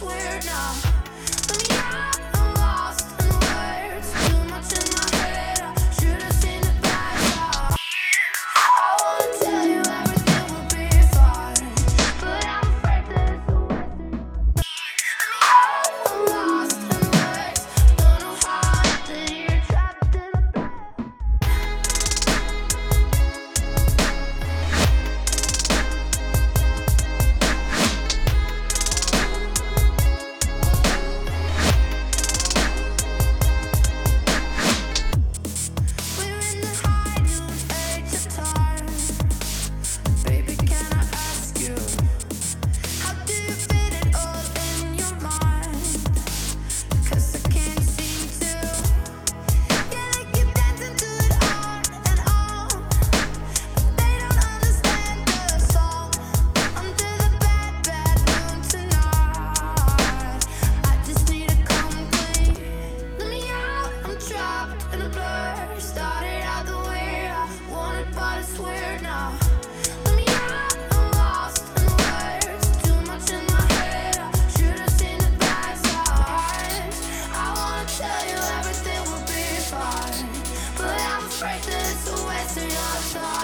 weird now. break the Western Authority